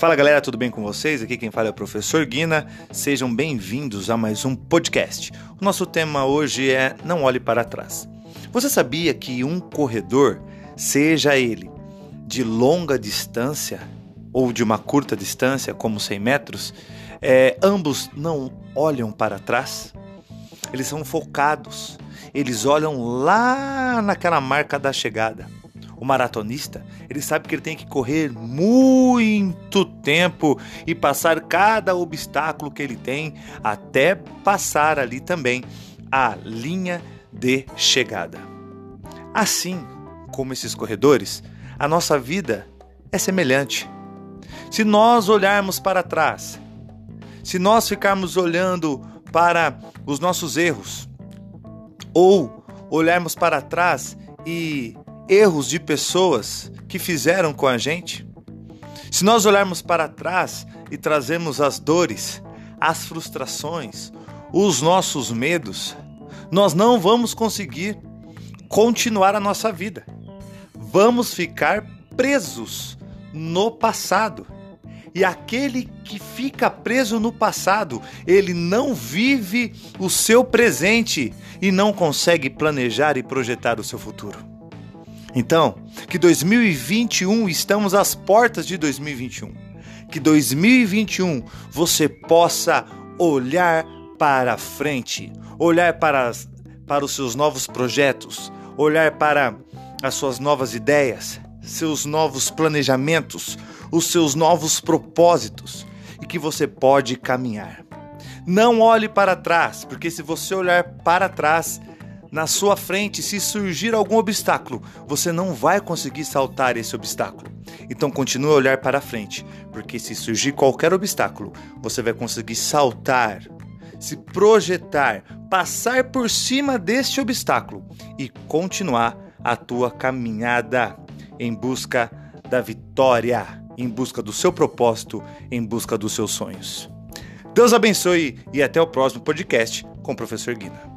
Fala galera, tudo bem com vocês? Aqui quem fala é o professor Guina. Sejam bem-vindos a mais um podcast. O nosso tema hoje é Não Olhe para Trás. Você sabia que um corredor, seja ele de longa distância ou de uma curta distância, como 100 metros, é, ambos não olham para trás? Eles são focados, eles olham lá naquela marca da chegada o maratonista, ele sabe que ele tem que correr muito tempo e passar cada obstáculo que ele tem até passar ali também a linha de chegada. Assim como esses corredores, a nossa vida é semelhante. Se nós olharmos para trás, se nós ficarmos olhando para os nossos erros, ou olharmos para trás e erros de pessoas que fizeram com a gente? Se nós olharmos para trás e trazermos as dores, as frustrações, os nossos medos, nós não vamos conseguir continuar a nossa vida. Vamos ficar presos no passado. E aquele que fica preso no passado, ele não vive o seu presente e não consegue planejar e projetar o seu futuro. Então, que 2021 estamos às portas de 2021. Que 2021 você possa olhar para frente, olhar para, para os seus novos projetos, olhar para as suas novas ideias, seus novos planejamentos, os seus novos propósitos e que você pode caminhar. Não olhe para trás, porque se você olhar para trás, na sua frente, se surgir algum obstáculo, você não vai conseguir saltar esse obstáculo. Então continue a olhar para frente, porque se surgir qualquer obstáculo, você vai conseguir saltar, se projetar, passar por cima deste obstáculo e continuar a tua caminhada em busca da vitória, em busca do seu propósito, em busca dos seus sonhos. Deus abençoe e até o próximo podcast com o professor Guina.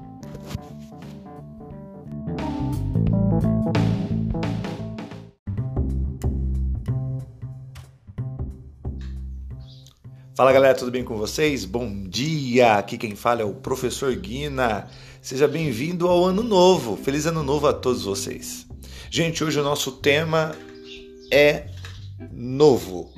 Fala galera, tudo bem com vocês? Bom dia! Aqui quem fala é o professor Guina. Seja bem-vindo ao ano novo. Feliz ano novo a todos vocês. Gente, hoje o nosso tema é novo.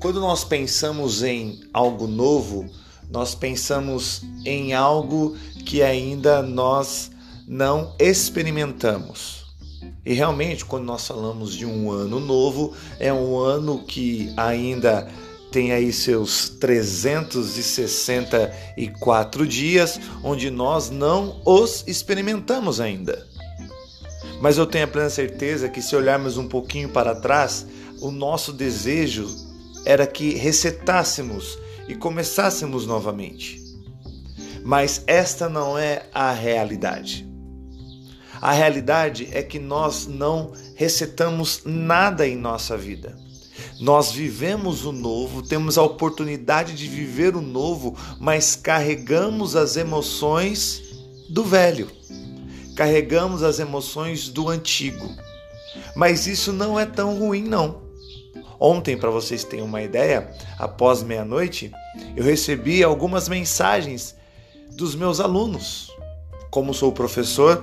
Quando nós pensamos em algo novo, nós pensamos em algo que ainda nós não experimentamos. E realmente, quando nós falamos de um ano novo, é um ano que ainda tem aí seus 364 dias onde nós não os experimentamos ainda. Mas eu tenho a plena certeza que se olharmos um pouquinho para trás, o nosso desejo era que resetássemos e começássemos novamente. Mas esta não é a realidade. A realidade é que nós não resetamos nada em nossa vida. Nós vivemos o novo, temos a oportunidade de viver o novo, mas carregamos as emoções do velho, carregamos as emoções do antigo. Mas isso não é tão ruim, não. Ontem, para vocês terem uma ideia, após meia-noite, eu recebi algumas mensagens dos meus alunos. Como sou professor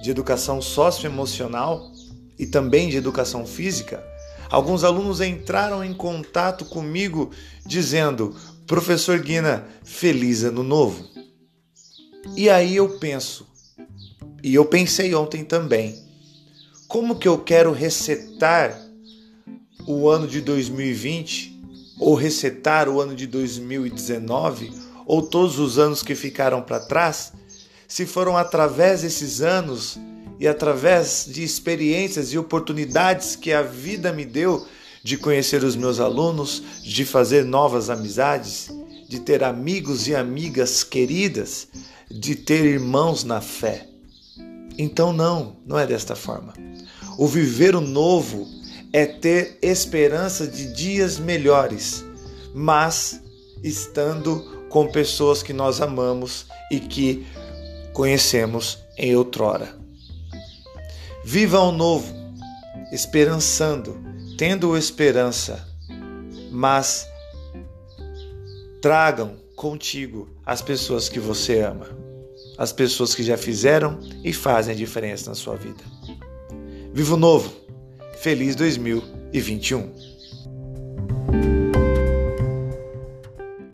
de educação socioemocional e também de educação física, Alguns alunos entraram em contato comigo dizendo: Professor Guina, feliz ano novo. E aí eu penso, e eu pensei ontem também, como que eu quero resetar o ano de 2020 ou resetar o ano de 2019 ou todos os anos que ficaram para trás, se foram através desses anos e através de experiências e oportunidades que a vida me deu de conhecer os meus alunos, de fazer novas amizades, de ter amigos e amigas queridas, de ter irmãos na fé. Então, não, não é desta forma. O viver o novo é ter esperança de dias melhores, mas estando com pessoas que nós amamos e que conhecemos em outrora. Viva o novo, esperançando, tendo esperança, mas tragam contigo as pessoas que você ama, as pessoas que já fizeram e fazem diferença na sua vida. Vivo novo! Feliz 2021!